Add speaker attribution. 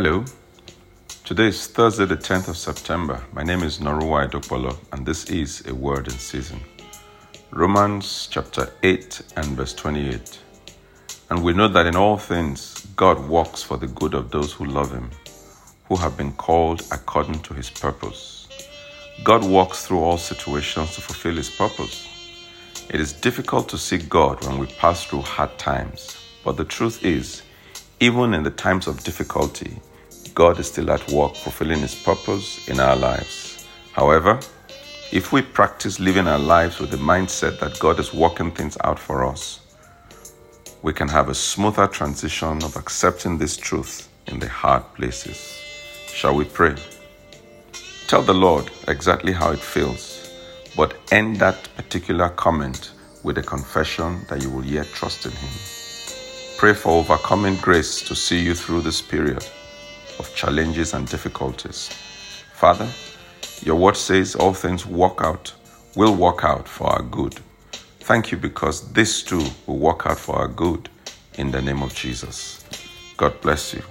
Speaker 1: Hello. Today is Thursday, the 10th of September. My name is Noruwa Idokpolo, and this is a word in season. Romans chapter 8 and verse 28. And we know that in all things God works for the good of those who love Him, who have been called according to His purpose. God works through all situations to fulfill His purpose. It is difficult to see God when we pass through hard times, but the truth is, even in the times of difficulty, God is still at work fulfilling His purpose in our lives. However, if we practice living our lives with the mindset that God is working things out for us, we can have a smoother transition of accepting this truth in the hard places. Shall we pray? Tell the Lord exactly how it feels, but end that particular comment with a confession that you will yet trust in Him. Pray for overcoming grace to see you through this period of challenges and difficulties. Father, your word says all things work out, will work out for our good. Thank you because this too will work out for our good in the name of Jesus. God bless you.